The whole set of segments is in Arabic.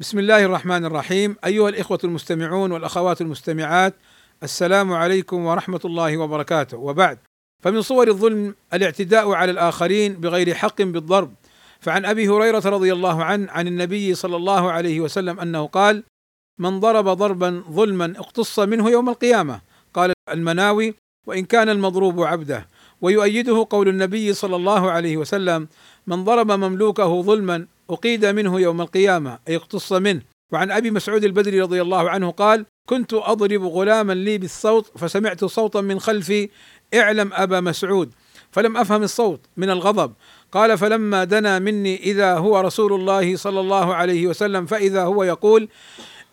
بسم الله الرحمن الرحيم. أيها الإخوة المستمعون والأخوات المستمعات السلام عليكم ورحمة الله وبركاته. وبعد فمن صور الظلم الاعتداء على الآخرين بغير حق بالضرب فعن أبي هريرة رضي الله عنه عن النبي صلى الله عليه وسلم أنه قال من ضرب ضربا ظلما اقتص منه يوم القيامة قال المناوي وإن كان المضروب عبده ويؤيده قول النبي صلى الله عليه وسلم من ضرب مملوكه ظلما أقيد منه يوم القيامة أي اقتص منه. وعن أبي مسعود البدري رضي الله عنه قال كنت أضرب غلاما لي بالصوت فسمعت صوتا من خلفي اعلم أبا مسعود فلم أفهم الصوت من الغضب. قال فلما دنا مني إذا هو رسول الله صلى الله عليه وسلم فإذا هو يقول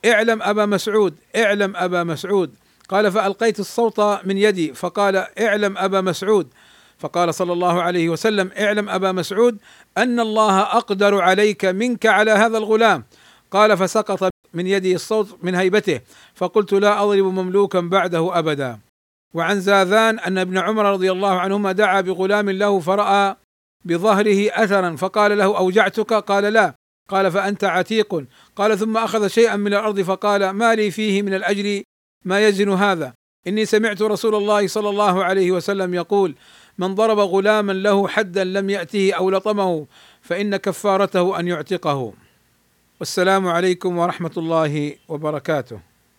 اعلم أبا مسعود اعلم أبا مسعود. قال فألقيت الصوت من يدي فقال اعلم أبا مسعود. فقال صلى الله عليه وسلم اعلم أبا مسعود أن الله أقدر عليك منك على هذا الغلام. قال فسقط من يدي الصوت من هيبته فقلت لا أضرب مملوكا بعده أبدا. وعن زاذان أن ابن عمر رضي الله عنهما دعا بغلام له فرأى بظهره أثرا فقال له أوجعتك؟ قال لا. قال فأنت عتيق. قال ثم أخذ شيئا من الأرض فقال ما لي فيه من الأجر ما يزن هذا. إني سمعت رسول الله صلى الله عليه وسلم يقول من ضرب غلاما له حدا لم يأته أو لطمه فإن كفارته أن يعتقه. والسلام عليكم ورحمة الله وبركاته.